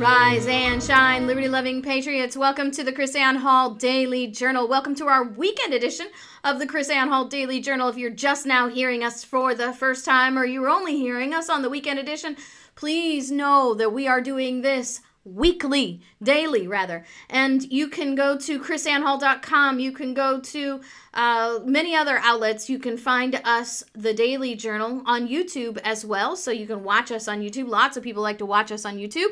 Rise and shine, liberty loving patriots. Welcome to the KrisAnne Hall Daily Journal. Welcome to our weekend edition of the KrisAnne Hall Daily Journal. If you're just now hearing us for the first time or you're only hearing us on the weekend edition, please know that we are doing this weekly, daily rather. And you can go to krisannehall.com. You can go to uh, many other outlets. You can find us, the Daily Journal, on YouTube as well. So you can watch us on YouTube. Lots of people like to watch us on YouTube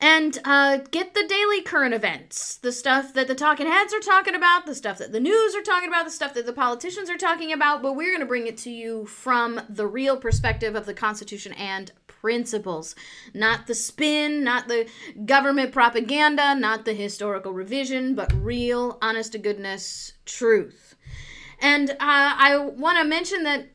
and uh, get the daily current events. The stuff that the talking heads are talking about the stuff that the news are talking about the stuff that the politicians are talking about. But we're going to bring it to you from the real perspective of the constitution and principles. Not the spin not the government propaganda not the historical revision but real honest to goodness truth. And uh, i want to mention that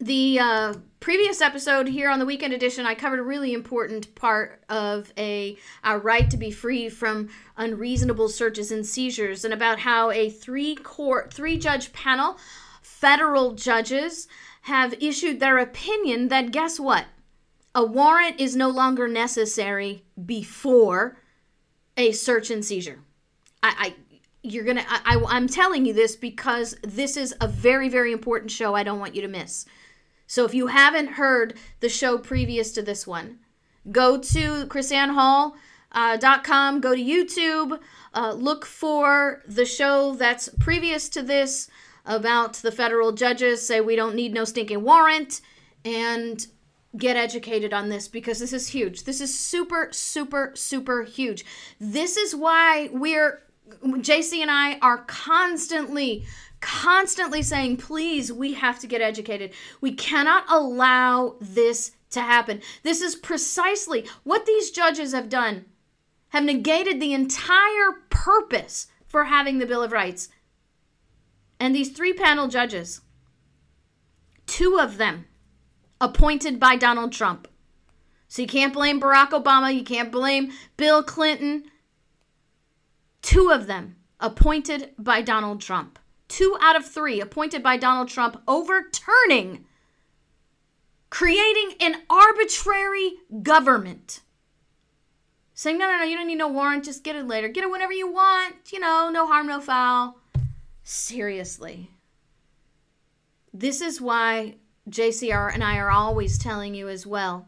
the uh, previous episode here on the weekend edition i covered a really important part of a right to be free from unreasonable searches and seizures and about how a three court three judge panel federal judges have issued their opinion that guess what? A warrant is no longer necessary before a search and seizure. I, I you're gonna I, I i'm telling you this because this is a very very important show i don't want you to miss so if you haven't heard the show previous to this one, go to krisannehall.com, uh, go to YouTube, uh, look for the show that's previous to this about the federal judges say we don't need no stinking warrant and get educated on this because this is huge. This is super, super, super huge. This is why we're, JC and I are constantly constantly saying, please, we have to get educated. We cannot allow this to happen. This is precisely what these judges have done, have negated the entire purpose for having the Bill of Rights. And these three panel judges, two of them appointed by Donald Trump. So you can't blame Barack Obama, you can't blame Bill Clinton. Two of them appointed by Donald Trump two out of three appointed by Donald Trump overturning, creating an arbitrary government. Saying, no, no, no, you don't need no warrant, just get it later. Get it whenever you want, you know, no harm, no foul. Seriously. This is why JCR and I are always telling you as well.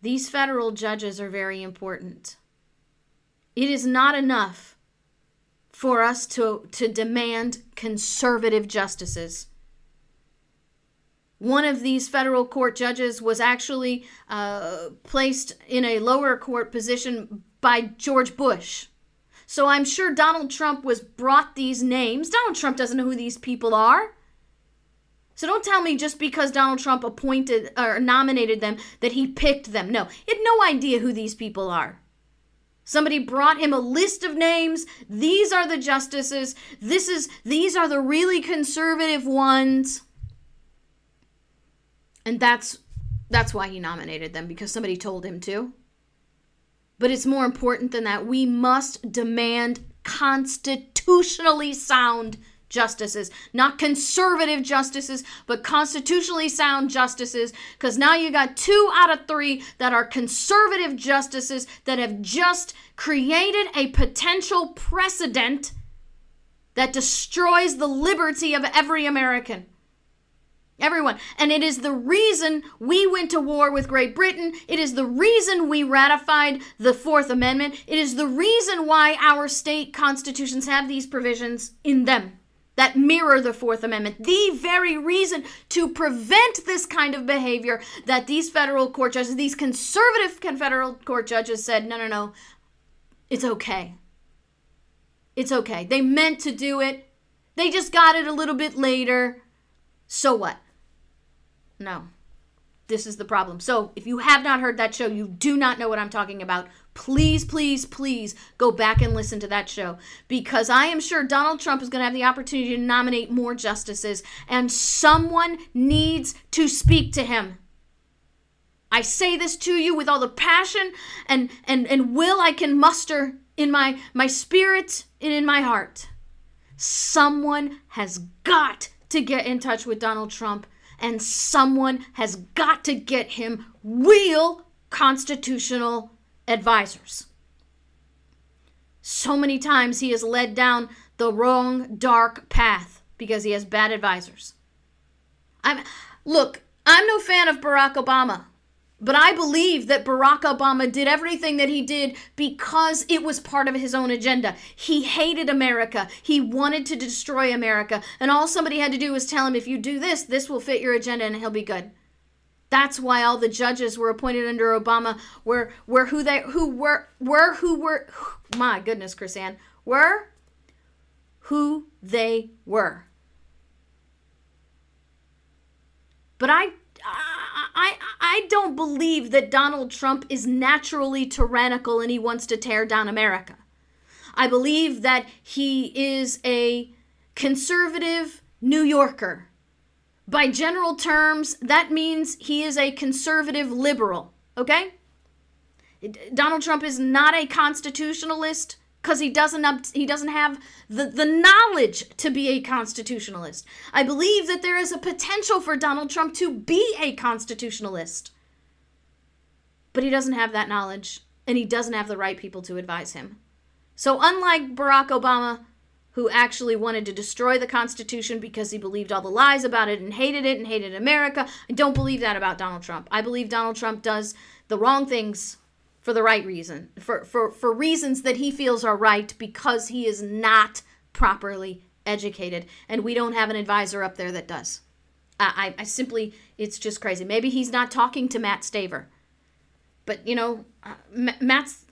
These federal judges are very important. It is not enough for us to, to demand conservative justices. One of these federal court judges was actually uh, placed in a lower court position by George Bush. So I'm sure Donald Trump was brought these names. Donald Trump doesn't know who these people are. So don't tell me just because Donald Trump appointed or nominated them that he picked them. No, he had no idea who these people are. Somebody brought him a list of names. These are the justices. This is these are the really conservative ones. And that's that's why he nominated them because somebody told him to. But it's more important than that. We must demand constitutionally sound justices, not conservative justices, but constitutionally sound justices. Because now you got two out of three that are conservative justices that have just created a potential precedent that destroys the liberty of every American. Everyone. And it is the reason we went to war with Great Britain. It is the reason we ratified the Fourth Amendment. It is the reason why our state constitutions have these provisions in them. That mirror the Fourth Amendment. The very reason to prevent this kind of behavior that these federal court judges, these conservative federal court judges said, no, no, no, it's okay. It's okay. They meant to do it, they just got it a little bit later. So what? No. This is the problem. So, if you have not heard that show, you do not know what I'm talking about. Please, please, please go back and listen to that show because I am sure Donald Trump is going to have the opportunity to nominate more justices and someone needs to speak to him. I say this to you with all the passion and, and, and will I can muster in my, my spirit and in my heart. Someone has got to get in touch with Donald Trump and someone has got to get him real constitutional advisors. So many times he has led down the wrong dark path because he has bad advisors. I'm look, I'm no fan of Barack Obama. But I believe that Barack Obama did everything that he did because it was part of his own agenda. He hated America. He wanted to destroy America. And all somebody had to do was tell him, if you do this, this will fit your agenda and he'll be good. That's why all the judges were appointed under Obama were were who they who were were who were my goodness, KrisAnne, were who they were. But I I, I don't believe that Donald Trump is naturally tyrannical and he wants to tear down America. I believe that he is a conservative New Yorker. By general terms, that means he is a conservative liberal, okay? Donald Trump is not a constitutionalist because he doesn't up, he doesn't have the, the knowledge to be a constitutionalist. I believe that there is a potential for Donald Trump to be a constitutionalist. But he doesn't have that knowledge and he doesn't have the right people to advise him. So unlike Barack Obama who actually wanted to destroy the Constitution because he believed all the lies about it and hated it and hated America. I don't believe that about Donald Trump. I believe Donald Trump does the wrong things for the right reason, for, for, for reasons that he feels are right because he is not properly educated. And we don't have an advisor up there that does. I, I, I simply, it's just crazy. Maybe he's not talking to Matt Staver. But, you know, uh, Matt's,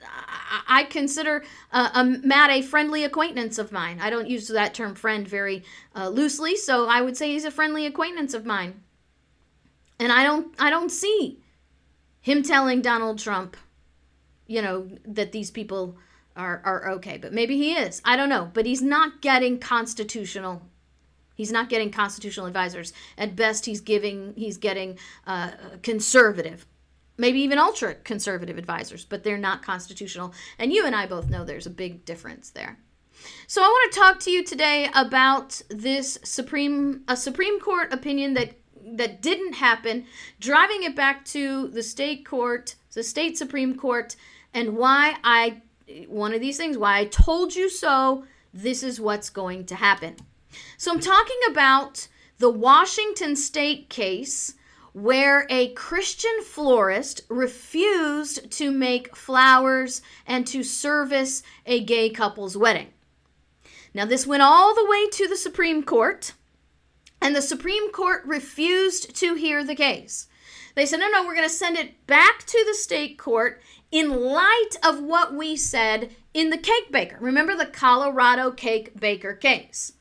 I consider uh, a Matt a friendly acquaintance of mine. I don't use that term friend very uh, loosely, so I would say he's a friendly acquaintance of mine. And I don't, I don't see him telling Donald Trump you know, that these people are, are okay. But maybe he is. I don't know. But he's not getting constitutional. He's not getting constitutional advisors. At best, he's giving. He's getting uh, conservative, maybe even ultra conservative advisors. But they're not constitutional. And you and I both know there's a big difference there. So I want to talk to you today about this supreme a Supreme Court opinion that that didn't happen, driving it back to the state court, the state Supreme Court, and why I, one of these things, why I told you so, this is what's going to happen. So I'm talking about the Washington state case where a Christian florist refused to make flowers and to service a gay couple's wedding. Now, this went all the way to the Supreme Court, and the Supreme Court refused to hear the case. They said, no, no, we're going to send it back to the state court in light of what we said in the cake baker. Remember the Colorado cake baker case.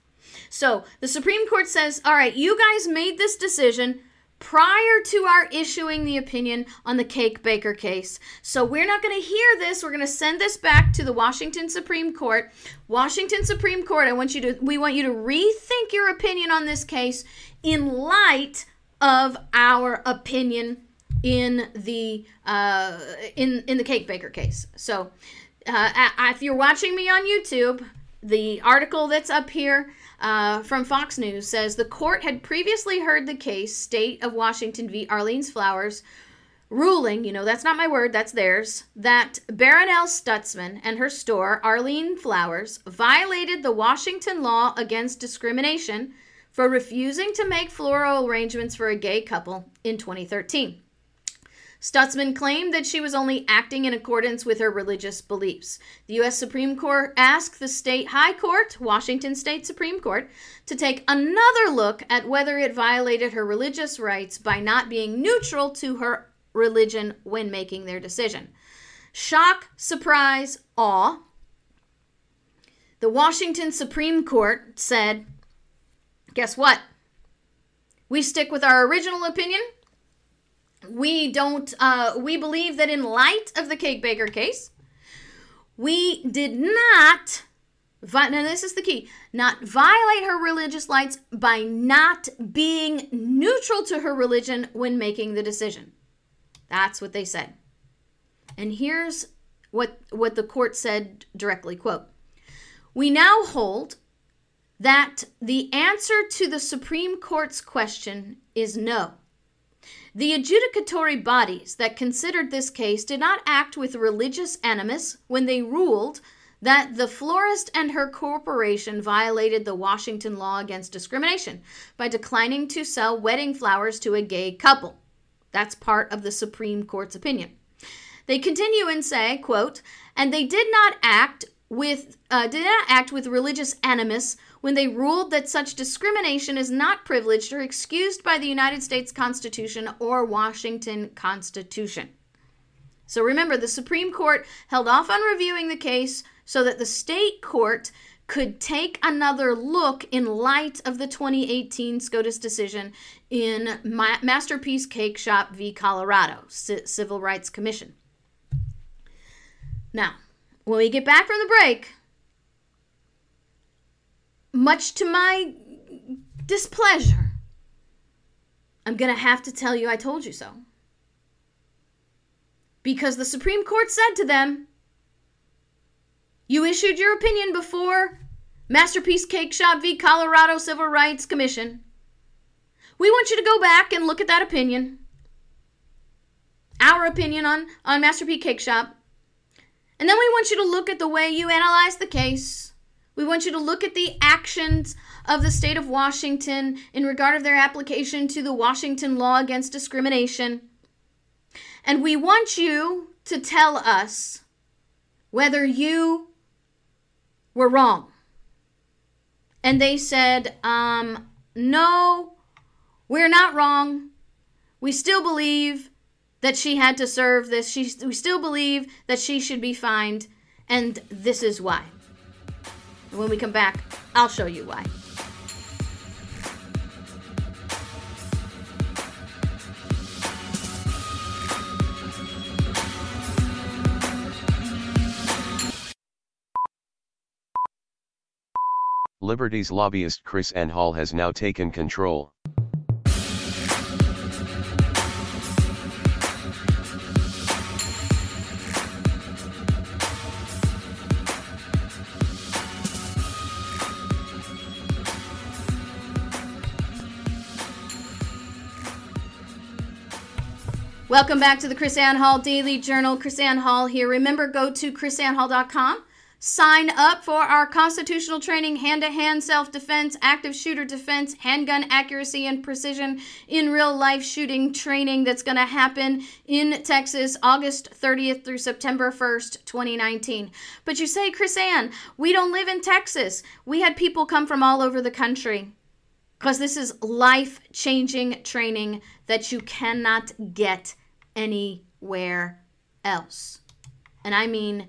So the Supreme Court says, all right, you guys made this decision prior to our issuing the opinion on the cake baker case. So we're not going to hear this. We're going to send this back to the Washington Supreme Court. Washington Supreme Court, I want you to we want you to rethink your opinion on this case in light of our opinion in the uh, in in the cake baker case. So, uh, if you're watching me on YouTube, the article that's up here uh, from Fox News says the court had previously heard the case, State of Washington v. Arlene's Flowers, ruling, you know, that's not my word, that's theirs, that Barronelle Stutzman and her store, Arlene Flowers, violated the Washington law against discrimination for refusing to make floral arrangements for a gay couple in 2013. Stutzman claimed that she was only acting in accordance with her religious beliefs. The U.S. Supreme Court asked the state High Court, Washington State Supreme Court, to take another look at whether it violated her religious rights by not being neutral to her religion when making their decision. Shock, surprise, awe. The Washington Supreme Court said, guess what? We stick with our original opinion we don't uh, we believe that in light of the cake baker case we did not now this is the key not violate her religious rights by not being neutral to her religion when making the decision. That's what they said. And here's what what the court said directly quote we now hold that the answer to the supreme court's question is no the adjudicatory bodies that considered this case did not act with religious animus when they ruled that the florist and her corporation violated the Washington law against discrimination by declining to sell wedding flowers to a gay couple. That's part of the Supreme Court's opinion. They continue and say, quote, and they did not act with uh, did not act with religious animus when they ruled that such discrimination is not privileged or excused by the United States Constitution or Washington Constitution. So remember, the Supreme Court held off on reviewing the case so that the state court could take another look in light of the 2018 SCOTUS decision in Masterpiece Cake Shop v. Colorado, C- Civil Rights Commission. Now, when we get back from the break, much to my displeasure, I'm going to have to tell you I told you so. Because the Supreme Court said to them, You issued your opinion before Masterpiece Cake Shop v. Colorado Civil Rights Commission. We want you to go back and look at that opinion. Our opinion on, on Masterpiece Cake Shop. And then we want you to look at the way you analyzed the case we want you to look at the actions of the state of Washington in regard of their application to the Washington law against discrimination. And we want you to tell us whether you were wrong. And they said, um, no, we're not wrong. We still believe that she had to serve this. She, we still believe that she should be fined. And this is why. And when we come back, I'll show you why. Liberty's lobbyist KrisAnne Hall has now taken control. Welcome back to the KrisAnne Hall Daily Journal. KrisAnne Hall here. Remember, go to krisannehall.com. Sign up for our constitutional training, hand to hand self defense, active shooter defense, handgun accuracy and precision in real life shooting training that's going to happen in Texas August 30th through September 1st, 2019. But you say, KrisAnne, we don't live in Texas. We had people come from all over the country because this is life changing training that you cannot get anywhere else. And I mean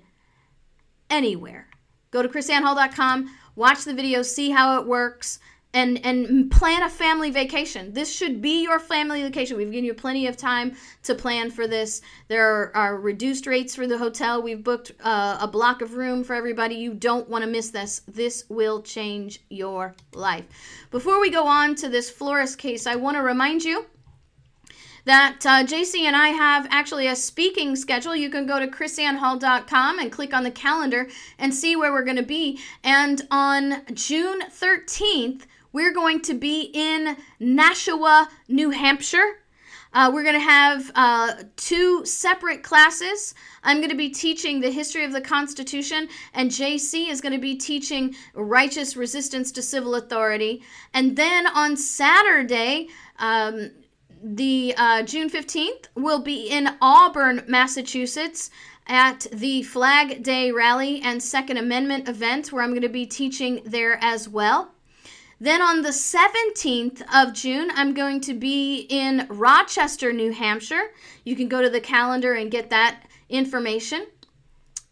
anywhere. Go to krisannehall.com, watch the video, see how it works, and and plan a family vacation. This should be your family vacation. We've given you plenty of time to plan for this. There are, are reduced rates for the hotel. We've booked uh, a block of room for everybody. You don't want to miss this. This will change your life. Before we go on to this florist case, I want to remind you that uh, JC and I have actually a speaking schedule. You can go to krisannehall.com and click on the calendar and see where we're going to be. And on June 13th, we're going to be in Nashua, New Hampshire. Uh, we're going to have uh, two separate classes. I'm going to be teaching the history of the Constitution, and JC is going to be teaching righteous resistance to civil authority. And then on Saturday, um, the uh, June 15th will be in Auburn, Massachusetts at the Flag Day Rally and Second Amendment event, where I'm going to be teaching there as well. Then on the 17th of June, I'm going to be in Rochester, New Hampshire. You can go to the calendar and get that information.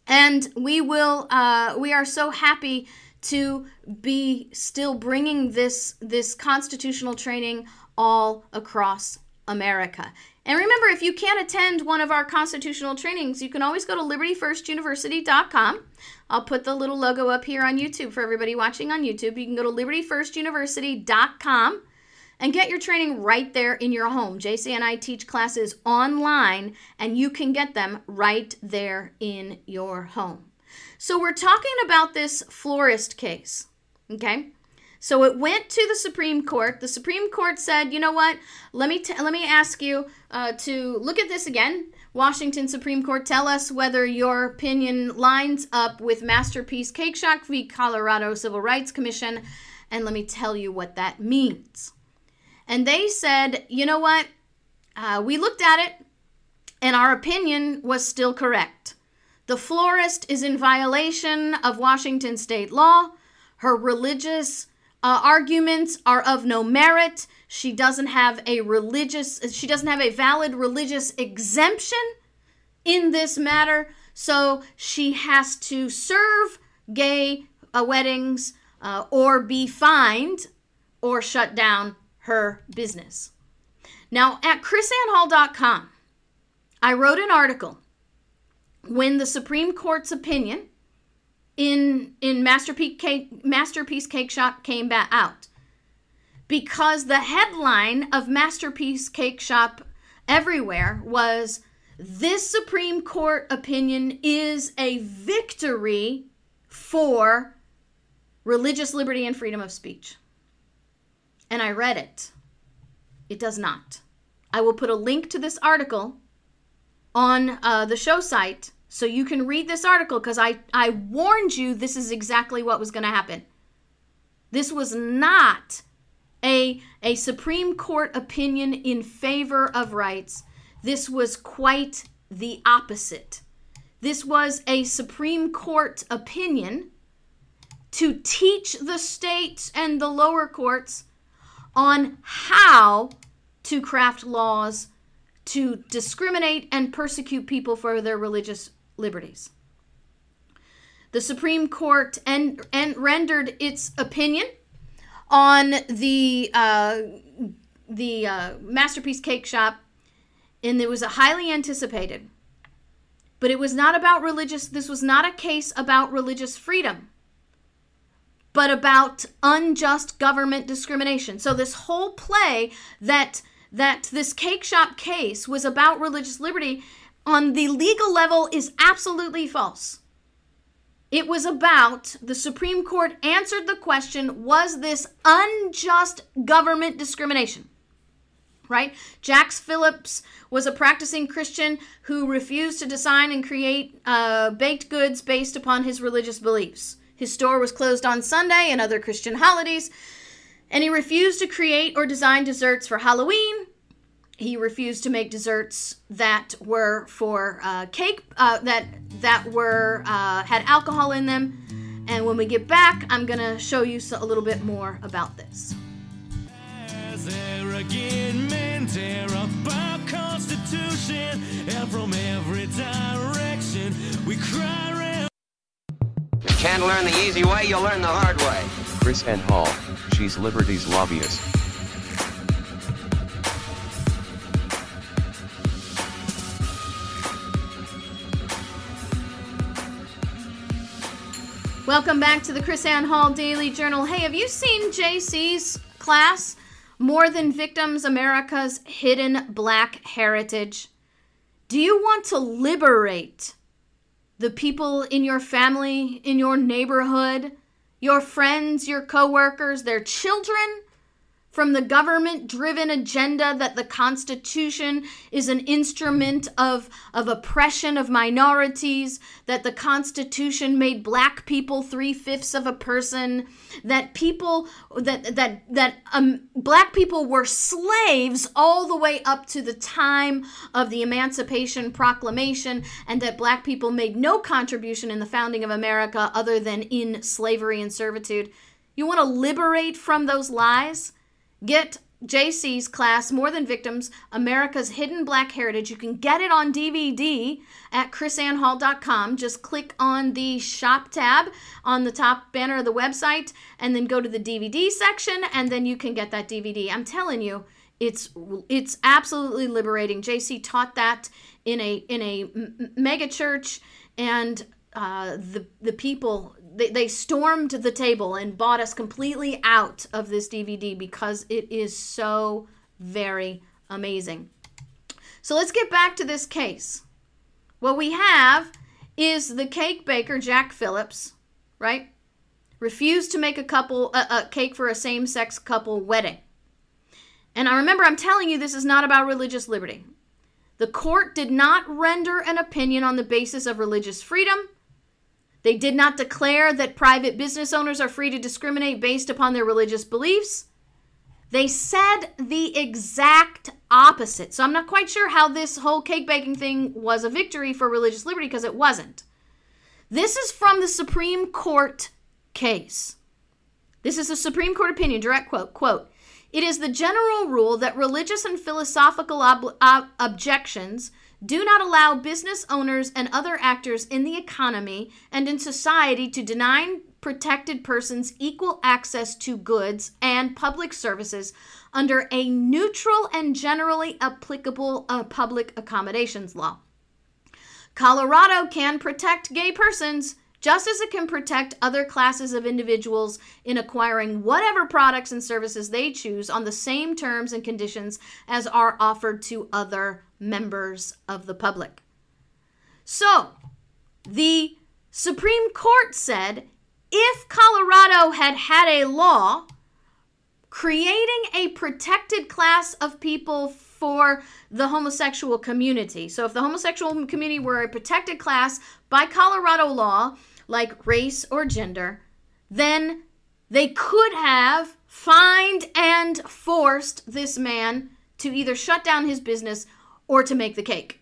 And we will, uh, we are so happy to be still bringing this this constitutional training all across America. And remember, if you can't attend one of our constitutional trainings, you can always go to libertyfirstuniversity.com. I'll put the little logo up here on YouTube for everybody watching on YouTube. You can go to libertyfirstuniversity.com and get your training right there in your home. JC and I teach classes online, and you can get them right there in your home. So, we're talking about this florist case, okay? So it went to the Supreme Court. The Supreme Court said, "You know what? Let me t- let me ask you uh, to look at this again." Washington Supreme Court, tell us whether your opinion lines up with Masterpiece Cake Shop v. Colorado Civil Rights Commission, and let me tell you what that means. And they said, "You know what? Uh, we looked at it, and our opinion was still correct. The florist is in violation of Washington state law. Her religious uh, arguments are of no merit. She doesn't have a religious, she doesn't have a valid religious exemption in this matter. So she has to serve gay uh, weddings uh, or be fined or shut down her business. Now, at krisannehall.com, I wrote an article when the Supreme Court's opinion in in Masterpiece Cake Masterpiece Cake Shop came back out because the headline of Masterpiece Cake Shop everywhere was this Supreme Court opinion is a victory for religious liberty and freedom of speech. And I read it. It does not. I will put a link to this article on uh, the show site so you can read this article because I, I warned you this is exactly what was going to happen. This was not a, a Supreme Court opinion in favor of rights. This was quite the opposite. This was a Supreme Court opinion to teach the states and the lower courts on how to craft laws to discriminate and persecute people for their religious liberties. The Supreme Court en- en- rendered its opinion on the uh, the uh, masterpiece cake shop, and it was a highly anticipated. But it was not about religious. This was not a case about religious freedom, but about unjust government discrimination. So this whole play that that this cake shop case was about religious liberty on the legal level is absolutely false. It was about the Supreme Court answered the question was this unjust government discrimination? Right? Jack Phillips was a practicing Christian who refused to design and create uh, baked goods based upon his religious beliefs. His store was closed on Sunday and other Christian holidays, and he refused to create or design desserts for Halloween, he refused to make desserts that were for uh, cake uh, that that were uh, had alcohol in them. And when we get back, I'm gonna show you so, a little bit more about this. Can't learn the easy way, you'll learn the hard way. KrisAnne Hall, she's Liberty's lobbyist. Welcome back to the KrisAnne Hall Daily Journal. Hey, have you seen JC's class, More Than Victims America's Hidden Black Heritage? Do you want to liberate the people in your family, in your neighborhood, your friends, your coworkers, their children from the government driven agenda that the Constitution is an instrument of, of oppression of minorities, that the Constitution made black people three fifths of a person, that people, that, that, that um, black people were slaves all the way up to the time of the Emancipation Proclamation, and that black people made no contribution in the founding of America other than in slavery and servitude. You want to liberate from those lies? Get JC's class, More Than Victims America's Hidden Black Heritage. You can get it on DVD at krisannehall.com. Just click on the shop tab on the top banner of the website and then go to the DVD section, and then you can get that DVD. I'm telling you, it's it's absolutely liberating. JC taught that in a in a mega church, and uh, the the people they, they stormed the table and bought us completely out of this DVD because it is so very amazing. So let's get back to this case. What we have is the cake baker Jack Phillips, right? Refused to make a couple a, a cake for a same-sex couple wedding. And I remember I'm telling you this is not about religious liberty. The court did not render an opinion on the basis of religious freedom they did not declare that private business owners are free to discriminate based upon their religious beliefs. They said the exact opposite. So I'm not quite sure how this whole cake baking thing was a victory for religious liberty because it wasn't. This is from the Supreme Court case. This is a Supreme Court opinion, direct quote, quote, it is the general rule that religious and philosophical ob- ob- objections do not allow business owners and other actors in the economy and in society to deny protected persons equal access to goods and public services under a neutral and generally applicable uh, public accommodations law. Colorado can protect gay persons just as it can protect other classes of individuals in acquiring whatever products and services they choose on the same terms and conditions as are offered to other members of the public. So, the Supreme Court said if Colorado had had a law creating a protected class of people for the homosexual community. So, if the homosexual community were a protected class by Colorado law, like race or gender, then they could have fined and forced this man to either shut down his business or to make the cake.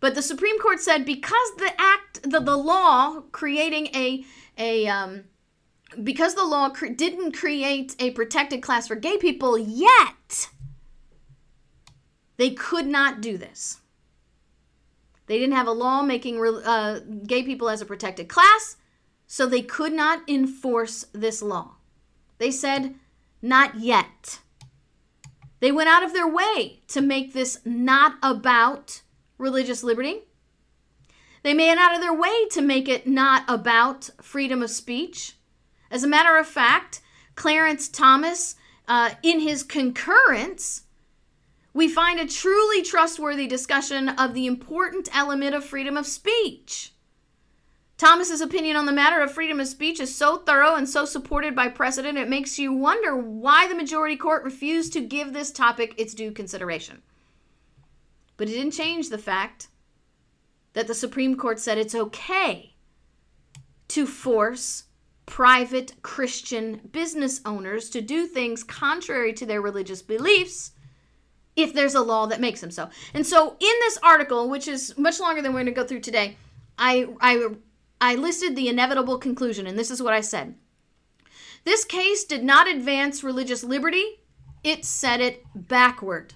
But the Supreme Court said because the act, the, the law creating a, a, um, because the law cre- didn't create a protected class for gay people yet, they could not do this. They didn't have a law making uh, gay people as a protected class, so they could not enforce this law. They said, not yet. They went out of their way to make this not about religious liberty. They went out of their way to make it not about freedom of speech. As a matter of fact, Clarence Thomas, uh, in his concurrence, we find a truly trustworthy discussion of the important element of freedom of speech. Thomas's opinion on the matter of freedom of speech is so thorough and so supported by precedent, it makes you wonder why the majority court refused to give this topic its due consideration. But it didn't change the fact that the Supreme Court said it's okay to force private Christian business owners to do things contrary to their religious beliefs if there's a law that makes them so. And so in this article, which is much longer than we're going to go through today, I, I I listed the inevitable conclusion, and this is what I said. This case did not advance religious liberty, it set it backward.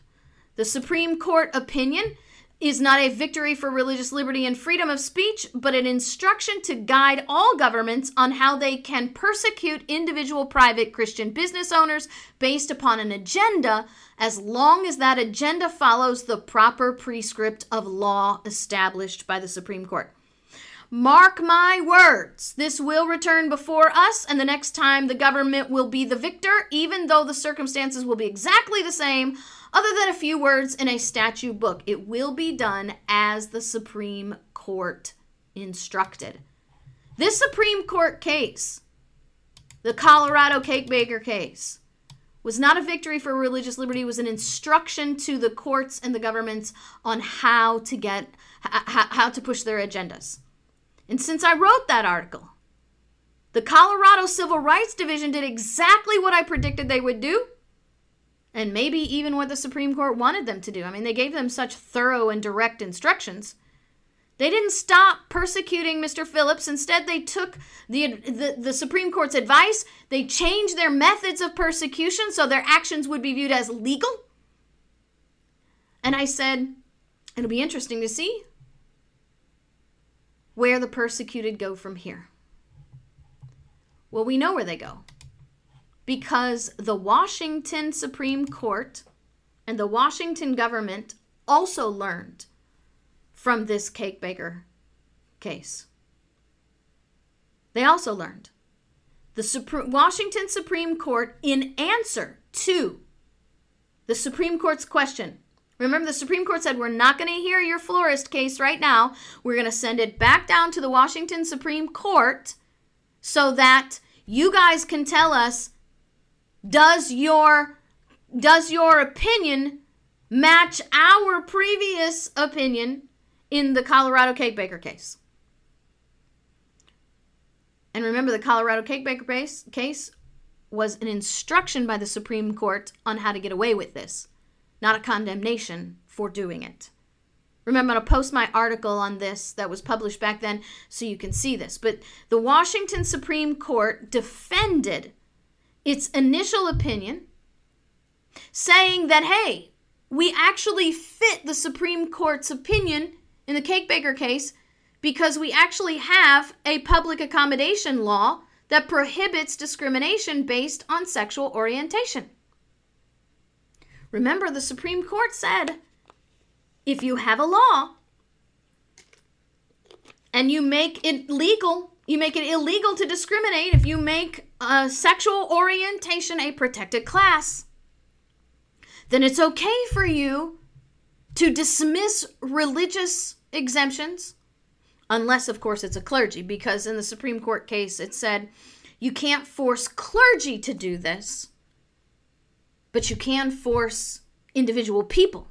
The Supreme Court opinion is not a victory for religious liberty and freedom of speech, but an instruction to guide all governments on how they can persecute individual private Christian business owners based upon an agenda, as long as that agenda follows the proper prescript of law established by the Supreme Court. Mark my words, this will return before us, and the next time the government will be the victor, even though the circumstances will be exactly the same, other than a few words in a statute book. It will be done as the Supreme Court instructed. This Supreme Court case, the Colorado Cake Baker case, was not a victory for religious liberty, it was an instruction to the courts and the governments on how to get how, how to push their agendas. And since I wrote that article, the Colorado Civil Rights Division did exactly what I predicted they would do, and maybe even what the Supreme Court wanted them to do. I mean, they gave them such thorough and direct instructions they didn't stop persecuting Mr. Phillips. Instead, they took the, the, the, Supreme Court's advice. They changed their methods of persecution so their actions would be viewed as legal. And I said, it'll be interesting to see where the persecuted go from here. Well, we know where they go because the Washington Supreme Court and the Washington government also learned from this cake baker case. They also learned the Supreme, Washington Supreme Court, in answer to the Supreme Court's question, remember the Supreme Court said, We're not going to hear your florist case right now. We're going to send it back down to the Washington Supreme Court so that you guys can tell us does your does your opinion match our previous opinion in the Colorado cake baker case. And remember, the Colorado cake baker case was an instruction by the Supreme Court on how to get away with this, not a condemnation for doing it. Remember, I'm going to post my article on this that was published back then so you can see this. But the Washington Supreme Court defended its initial opinion, saying that, hey, we actually fit the Supreme Court's opinion in the cake baker case because we actually have a public accommodation law that prohibits discrimination based on sexual orientation. Remember, the Supreme Court said if you have a law and you make it legal, you make it illegal to discriminate if you make a sexual orientation a protected class, then it's okay for you to dismiss religious exemptions, unless, of course, it's a clergy, because in the Supreme Court case it said you can't force clergy to do this, but you can force individual people.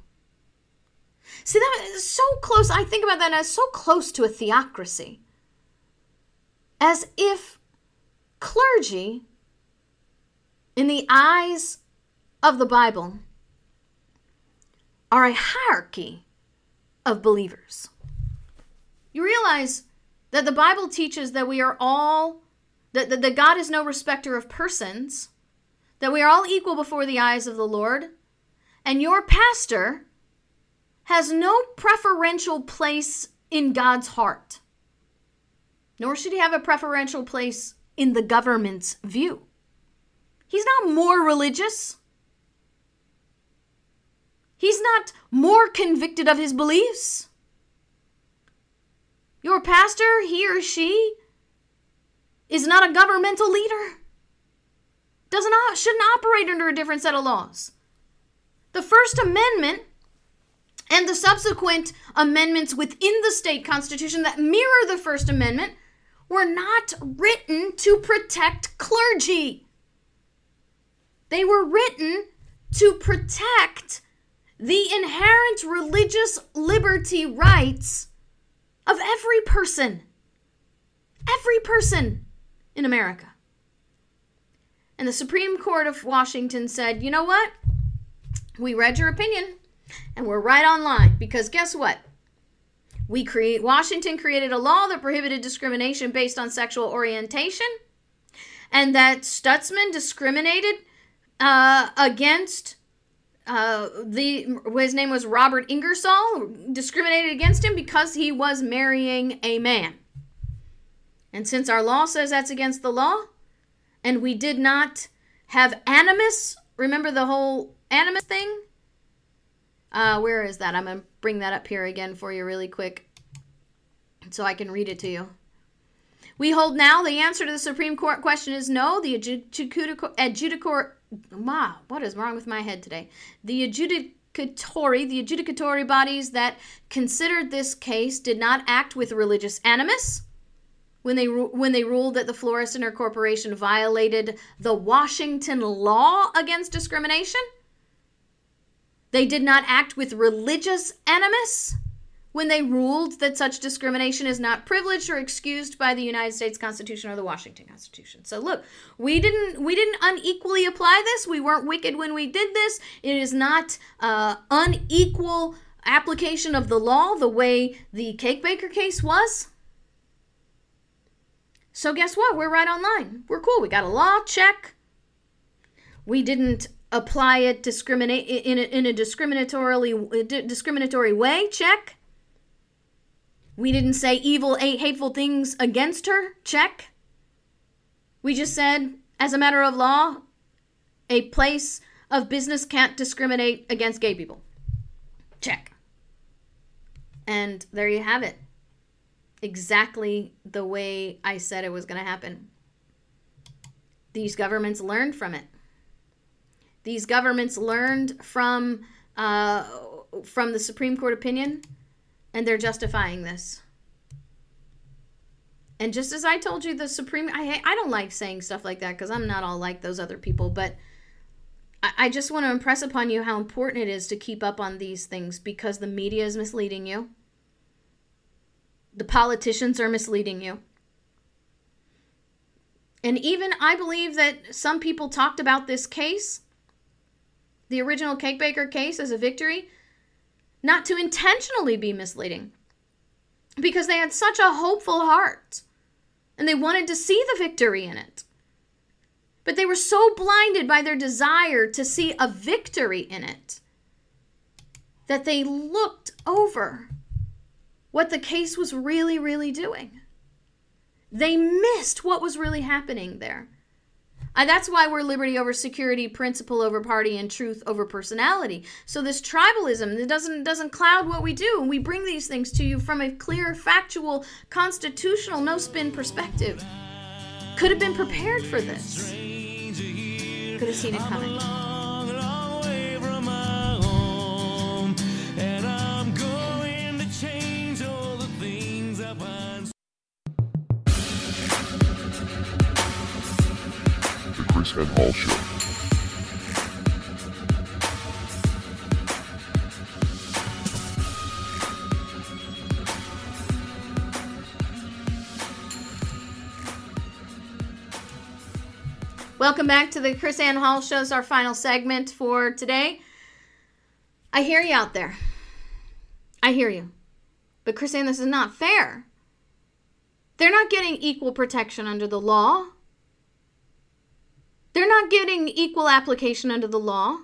See, that is so close. I think about that as so close to a theocracy. As if clergy, in the eyes of the Bible, are a hierarchy of believers. You realize that the Bible teaches that we are all, that, that, that God is no respecter of persons, that we are all equal before the eyes of the Lord, and your pastor has no preferential place in God's heart, nor should he have a preferential place in the government's view. He's not more religious He's not more convicted of his beliefs. Your pastor, he or she, is not a governmental leader. Doesn't shouldn't operate under a different set of laws. The First Amendment and the subsequent amendments within the state constitution that mirror the First Amendment were not written to protect clergy. They were written to protect the inherent religious liberty rights of every person. Every person in America. And the Supreme Court of Washington said, you know what? We read your opinion and we're right on line because guess what? We create Washington created a law that prohibited discrimination based on sexual orientation and that Stutzman discriminated uh, against uh, the his name was Robert Ingersoll discriminated against him because he was marrying a man. And since our law says that's against the law, and we did not have animus, remember the whole animus thing? Uh, where is that? I'm gonna bring that up here again for you really quick, so I can read it to you. We hold now the answer to the Supreme Court question is no. The adjudicator wow, what is wrong with my head today? The adjudicatory, the adjudicatory bodies that considered this case did not act with religious animus, when they when they ruled that the florist and her corporation violated the Washington law against discrimination. They did not act with religious animus when they ruled that such discrimination is not privileged or excused by the United States Constitution or the Washington Constitution. So look, we didn't we didn't unequally apply this. We weren't wicked when we did this. It is not uh, unequal application of the law the way the cake baker case was. So guess what? We're right online. We're cool. We got a law check. We didn't apply it discriminate in a, in a discriminatorily uh, discriminatory way. Check. We didn't say evil, hateful things against her. Check. We just said, as a matter of law, a place of business can't discriminate against gay people. Check. And there you have it. Exactly the way I said it was going to happen. These governments learned from it. These governments learned from uh, from the Supreme Court opinion, and they're justifying this. And just as I told you, the Supreme I I don't like saying stuff like that because I'm not all like those other people, but I, I just want to impress upon you how important it is to keep up on these things because the media is misleading you. The politicians are misleading you. And even I believe that some people talked about this case the original cake baker case as a victory, not to intentionally be misleading, because they had such a hopeful heart and they wanted to see the victory in it. But they were so blinded by their desire to see a victory in it that they looked over what the case was really, really doing. They missed what was really happening there. Uh, that's why we're liberty over security, principle over party, and truth over personality. So this tribalism it doesn't doesn't cloud what we do, and we bring these things to you from a clear, factual, constitutional, no spin perspective. Could have been prepared for this. Could have seen it coming. Chris Welcome back to the KrisAnne Hall Show's our final segment for today. I hear you out there. I hear you. But KrisAnne, this is not fair. They're not getting equal protection under the law. They're not getting equal application under the law.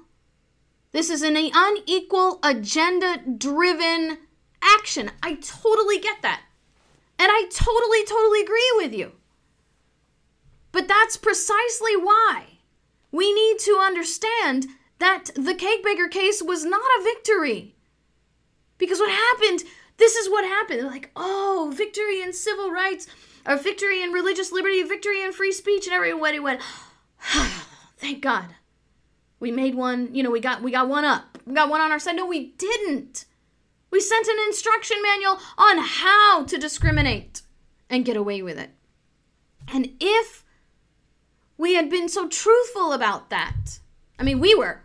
This is an unequal, agenda driven action. I totally get that. And I totally, totally agree with you. But that's precisely why we need to understand that the cake baker case was not a victory. Because what happened, this is what happened. Like, oh, victory in civil rights, or victory in religious liberty, victory in free speech, and everybody went, Thank God. We made one, you know, we got we got one up. We got one on our side. No, we didn't. We sent an instruction manual on how to discriminate and get away with it. And if we had been so truthful about that, I mean, we were.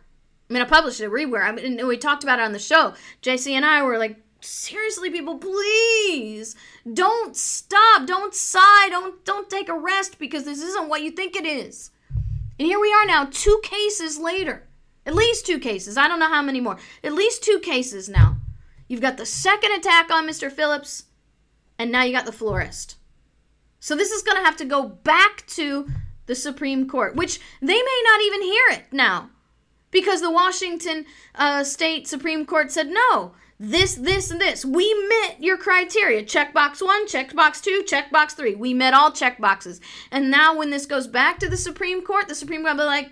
I mean, I published it. We were. I mean, we talked about it on the show. JC and I were like, seriously, people, please don't stop. Don't sigh. Don't don't take a rest because this isn't what you think it is. And here we are now, two cases later. At least two cases. I don't know how many more. At least two cases now. You've got the second attack on Mr. Phillips, and now you got the florist. So this is going to have to go back to the Supreme Court, which they may not even hear it now because the Washington uh, State Supreme Court said no this, this, and this. We met your criteria. Checkbox one, checkbox two, checkbox three. We met all checkboxes. And now when this goes back to the Supreme Court, the Supreme Court will be like,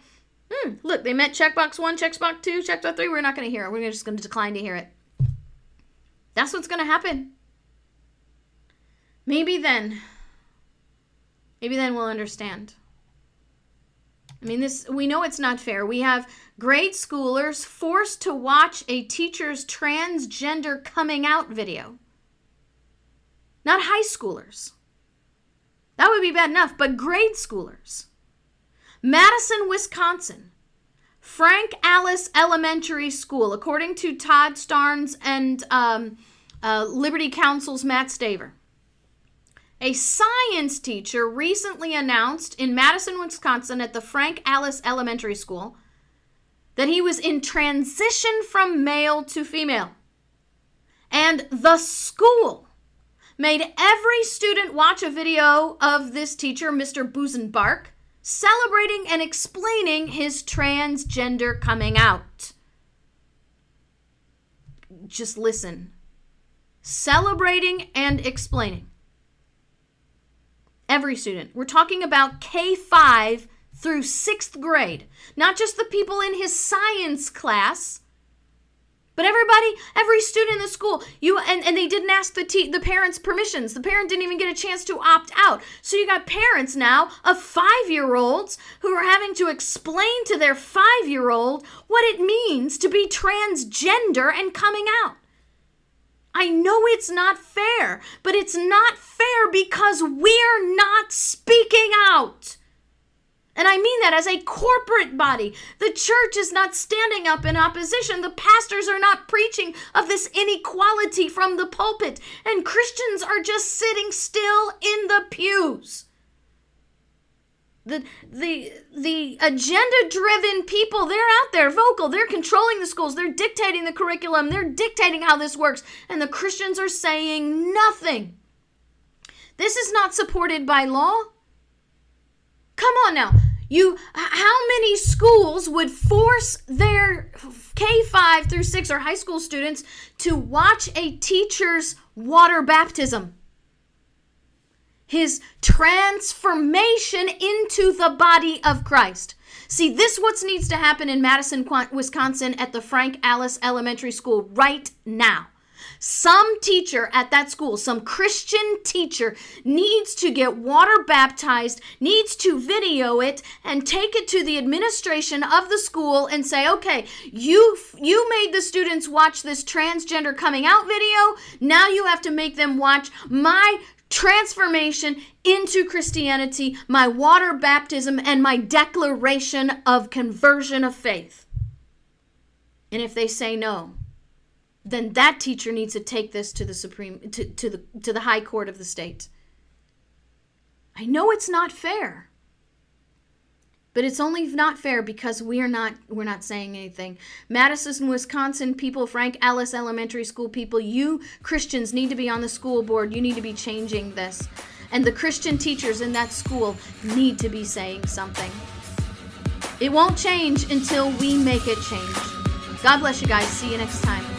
hmm, look, they met checkbox one, checkbox two, checkbox three. We're not going to hear it. We're just going to decline to hear it. That's what's going to happen. Maybe then, maybe then we'll understand. I mean, this we know it's not fair. We have grade schoolers forced to watch a teacher's transgender coming out video. Not high schoolers. That would be bad enough, but grade schoolers. Madison, Wisconsin. Frank Allis Elementary School, according to Todd Starnes and um, uh, Liberty Counsel's Matt Staver. A science teacher recently announced in Madison, Wisconsin at the Frank Allis Elementary School that he was in transition from male to female. And the school made every student watch a video of this teacher, Mr. Busenbark, celebrating and explaining his transgender coming out. Just listen. Celebrating and explaining. Every student. We're talking about K 5 through sixth grade, not just the people in his science class. But everybody, every student in the school, you and, and they didn't ask the te- the parents' permissions. The parent didn't even get a chance to opt out. So you got parents now of five year olds who are having to explain to their five year old what it means to be transgender and coming out. I know it's not fair, but it's not fair because we're not speaking out. And I mean that as a corporate body. The church is not standing up in opposition. The pastors are not preaching of this inequality from the pulpit. And Christians are just sitting still in the pews. The, the, the agenda driven people, they're out there vocal. They're controlling the schools. They're dictating the curriculum. They're dictating how this works. And the Christians are saying nothing. This is not supported by law. Come on now. You how many schools would force their K5 through 6 or high school students to watch a teacher's water baptism? His transformation into the body of Christ. See, this what needs to happen in Madison, Wisconsin at the Frank Allis Elementary School right now. Some teacher at that school, some Christian teacher, needs to get water baptized, needs to video it, and take it to the administration of the school and say, okay, you, you made the students watch this transgender coming out video. Now you have to make them watch my transformation into Christianity, my water baptism, and my declaration of conversion of faith. And if they say no, then that teacher needs to take this to the supreme to, to the to the high court of the state i know it's not fair but it's only not fair because we are not we're not saying anything. Madison wisconsin people frank allis elementary school people you christians need to be on the school board. You need to be changing this. And the christian teachers in that school need to be saying something. It won't change until we make it change. God bless you guys. See you next time